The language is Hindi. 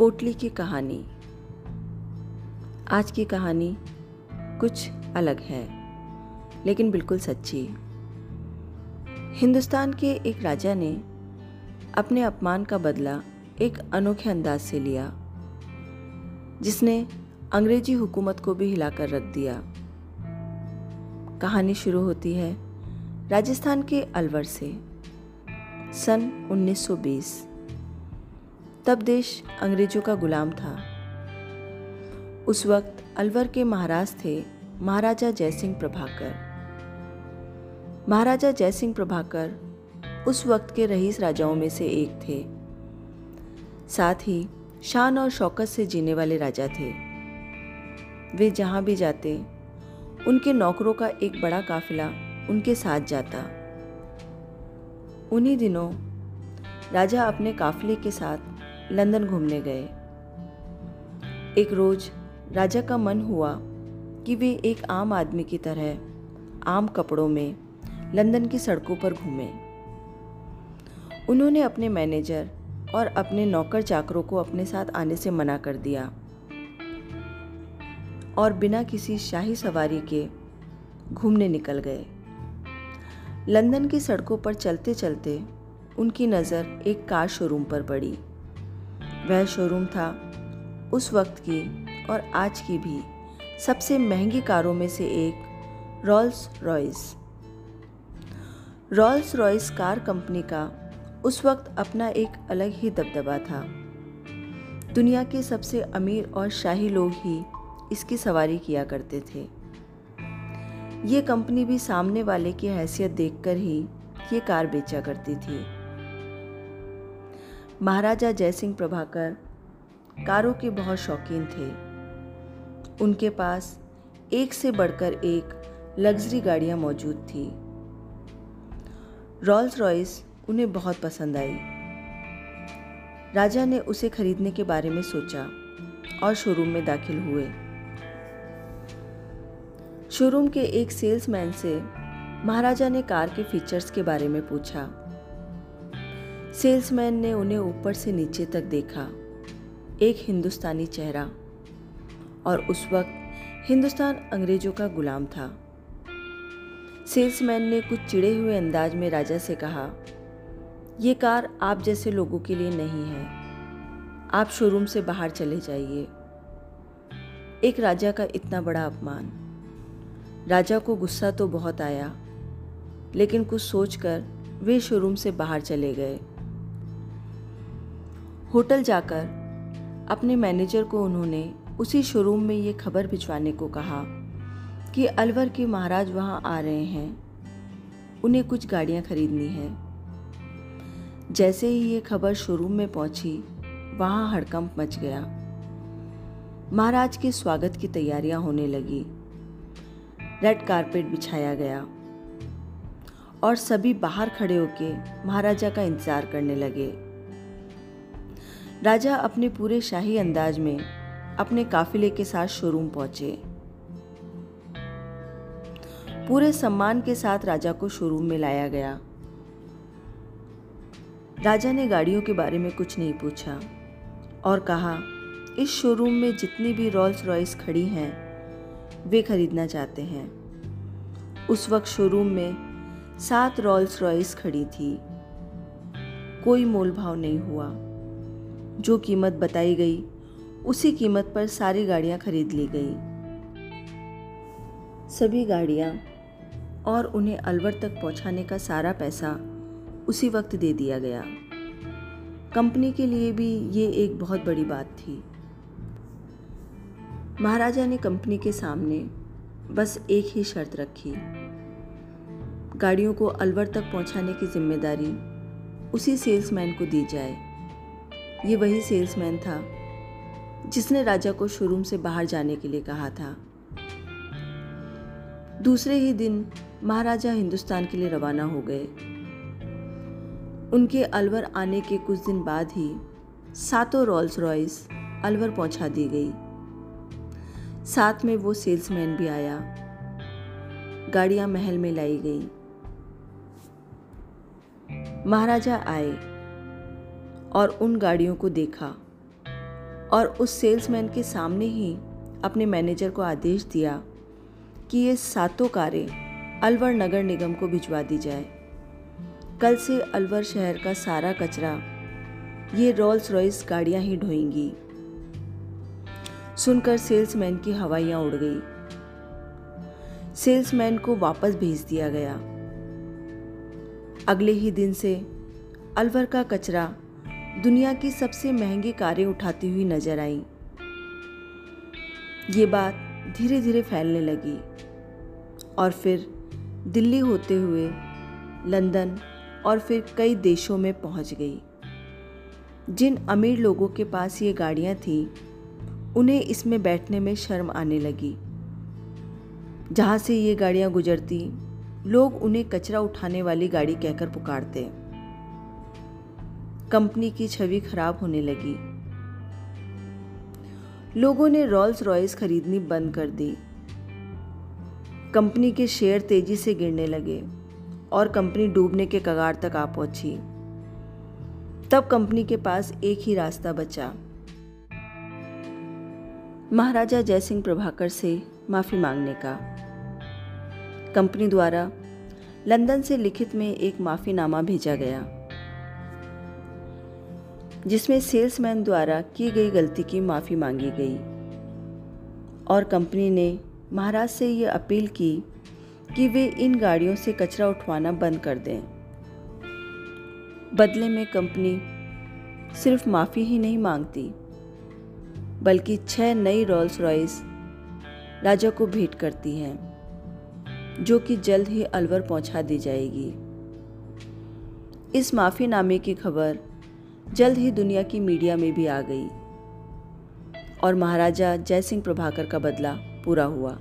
पोटली की कहानी। आज की कहानी कुछ अलग है, लेकिन बिल्कुल सच्ची। हिंदुस्तान के एक राजा ने अपने अपमान का बदला एक अनोखे अंदाज से लिया, जिसने अंग्रेज़ी हुकूमत को भी हिलाकर रख दिया। कहानी शुरू होती है राजस्थान के अलवर से, सन 1920 तब देश अंग्रेज़ों का गुलाम था। उस वक्त अलवर के महाराज थे महाराजा जयसिंह प्रभाकर। महाराजा जयसिंह प्रभाकर उस वक्त के रईस राजाओं में से एक थे। साथ ही शान और शौकत से जीने वाले राजा थे। वे जहाँ भी जाते, उनके नौकरों का एक बड़ा काफिला उनके साथ जाता। उन्हीं दिनों राजा अपने काफिले के साथ लंदन घूमने गए। एक रोज राजा का मन हुआ कि वे एक आम आदमी की तरह आम कपड़ों में लंदन की सड़कों पर घूमें। उन्होंने अपने मैनेजर और अपने नौकर चाकरों को अपने साथ आने से मना कर दिया। और बिना किसी शाही सवारी के घूमने निकल गए। लंदन की सड़कों पर चलते चलते उनकी नज़र एक कार शोरूम पर पड़ी। वह शोरूम था। उस वक्त की और आज की भी सबसे महँगी कारों में से एक Rolls Royce Rolls Royce car company का उस वक्त अपना एक अलग ही दबदबा था। दुनिया के सबसे अमीर और शाही लोग ही इसकी सवारी किया करते थे। ये कंपनी भी सामने वाले की हैसियत देखकर ही ये कार बेचा करती थी। महाराजा जयसिंह प्रभाकर कारों के बहुत शौकीन थे। उनके पास एक से बढ़कर एक लग्जरी गाड़ियाँ मौजूद थी। रॉल्स रॉयस उन्हें बहुत पसंद आई। राजा ने उसे खरीदने के बारे में सोचा और शोरूम में दाखिल हुए। शोरूम के एक सेल्समैन से महाराजा ने कार के फीचर्स के बारे में पूछा। सेल्समैन ने उन्हें ऊपर से नीचे तक देखा। एक हिंदुस्तानी चेहरा। और उस वक्त हिंदुस्तान अंग्रेज़ों का गुलाम था। सेल्समैन ने कुछ चिड़े हुए अंदाज में राजा से कहा यह कार आप जैसे लोगों के लिए नहीं है। आप शोरूम से बाहर चले जाइए। एक राजा का इतना बड़ा अपमान। राजा को गुस्सा तो बहुत आया, लेकिन कुछ सोचकर वे शोरूम से बाहर चले गए। होटल जाकर अपने मैनेजर को उन्होंने उसी शोरूम में ये खबर भिजवाने को कहा कि अलवर के महाराज वहाँ आ रहे हैं। उन्हें कुछ गाड़ियाँ खरीदनी है। जैसे ही ये खबर शोरूम में पहुँची, वहाँ हड़कंप मच गया। महाराज के स्वागत की तैयारियाँ होने लगी। रेड कारपेट बिछाया गया और सभी बाहर खड़े होकर महाराजा का इंतज़ार करने लगे। राजा अपने पूरे शाही अंदाज में अपने काफिले के साथ शोरूम पहुँचे। पूरे सम्मान के साथ राजा को शोरूम में लाया गया। राजा ने गाड़ियों के बारे में कुछ नहीं पूछा और कहा, इस शोरूम में जितनी भी रॉल्स रॉयस खड़ी हैं, वे खरीदना चाहते हैं। उस वक्त शोरूम में सात रॉल्स रॉयस खड़ी थी। कोई मोल भाव नहीं हुआ। जो कीमत बताई गई, उसी कीमत पर सारी गाड़ियाँ खरीद ली गई। सभी गाड़ियाँ और उन्हें अलवर तक पहुँचाने का सारा पैसा उसी वक्त दे दिया गया। कंपनी के लिए भी ये एक बहुत बड़ी बात थी। महाराजा ने कंपनी के सामने बस एक ही शर्त रखी। गाड़ियों को अलवर तक पहुँचाने की ज़िम्मेदारी उसी सेल्समैन को दी जाए। ये वही सेल्समैन था, जिसने राजा को शोरूम से बाहर जाने के लिए कहा था। दूसरे ही दिन महाराजा हिंदुस्तान के लिए रवाना हो गए। उनके अलवर आने के कुछ दिन बाद ही सातों रॉल्स रॉयस अलवर पहुँचा दी गई। साथ में वो सेल्समैन भी आया। गाड़ियाँ महल में लाई गई। महाराजा आए। और उन गाड़ियों को देखा और उस सेल्समैन के सामने ही अपने मैनेजर को आदेश दिया कि ये सातों कारें अलवर नगर निगम को भिजवा दी जाए। कल से अलवर शहर का सारा कचरा ये रोल्स रॉयस गाड़ियाँ ही ढोएँगी। सुनकर सेल्समैन की हवाइयाँ उड़ गई। सेल्समैन को वापस भेज दिया गया। अगले ही दिन से अलवर का कचरा दुनिया की सबसे महँगी कारें उठाती हुई नज़र आई। ये बात धीरे धीरे फैलने लगी। और फिर दिल्ली होते हुए लंदन और फिर कई देशों में पहुँच गई। जिन अमीर लोगों के पास ये गाड़ियाँ थीं, उन्हें इसमें बैठने में शर्म आने लगी। जहाँ से ये गाड़ियाँ गुजरती, लोग उन्हें कचरा उठाने वाली गाड़ी कहकर पुकारते। कंपनी की छवि खराब होने लगी। लोगों ने रॉल्स रॉयस खरीदनी बंद कर दी। कंपनी के शेयर तेज़ी से गिरने लगे और कंपनी डूबने के कगार तक आ पहुँची। तब कंपनी के पास एक ही रास्ता बचा। महाराजा जयसिंह प्रभाकर से माफ़ी मांगने का। कंपनी द्वारा लंदन से लिखित में एक माफ़ीनामा भेजा गया। जिसमें सेल्समैन द्वारा की गई गलती की माफ़ी मांगी गई। और कंपनी ने महाराज से ये अपील की कि वे इन गाड़ियों से कचरा उठवाना बंद कर दें। बदले में कंपनी सिर्फ़ माफ़ी ही नहीं मांगती, बल्कि छह नई रोल्स रॉयस राजा को भेंट करती हैं, जो कि जल्द ही अलवर पहुँचा दी जाएगी। इस माफ़ीनामे की खबर जल्द ही दुनिया की मीडिया में भी आ गई और महाराजा जयसिंह प्रभाकर का बदला पूरा हुआ।